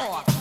talk.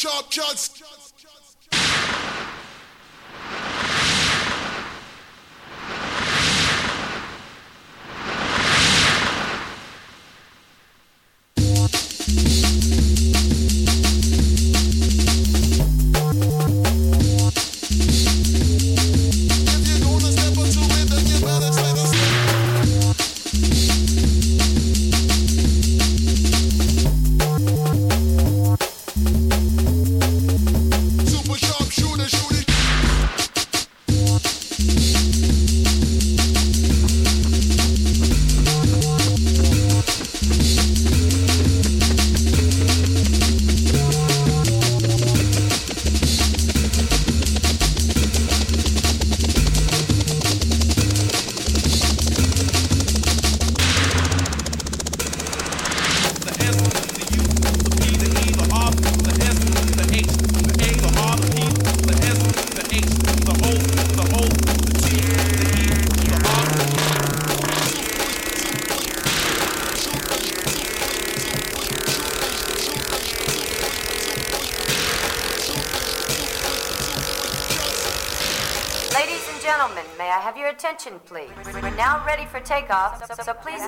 chop, chop, attention, please. We're now ready for takeoff, so, so please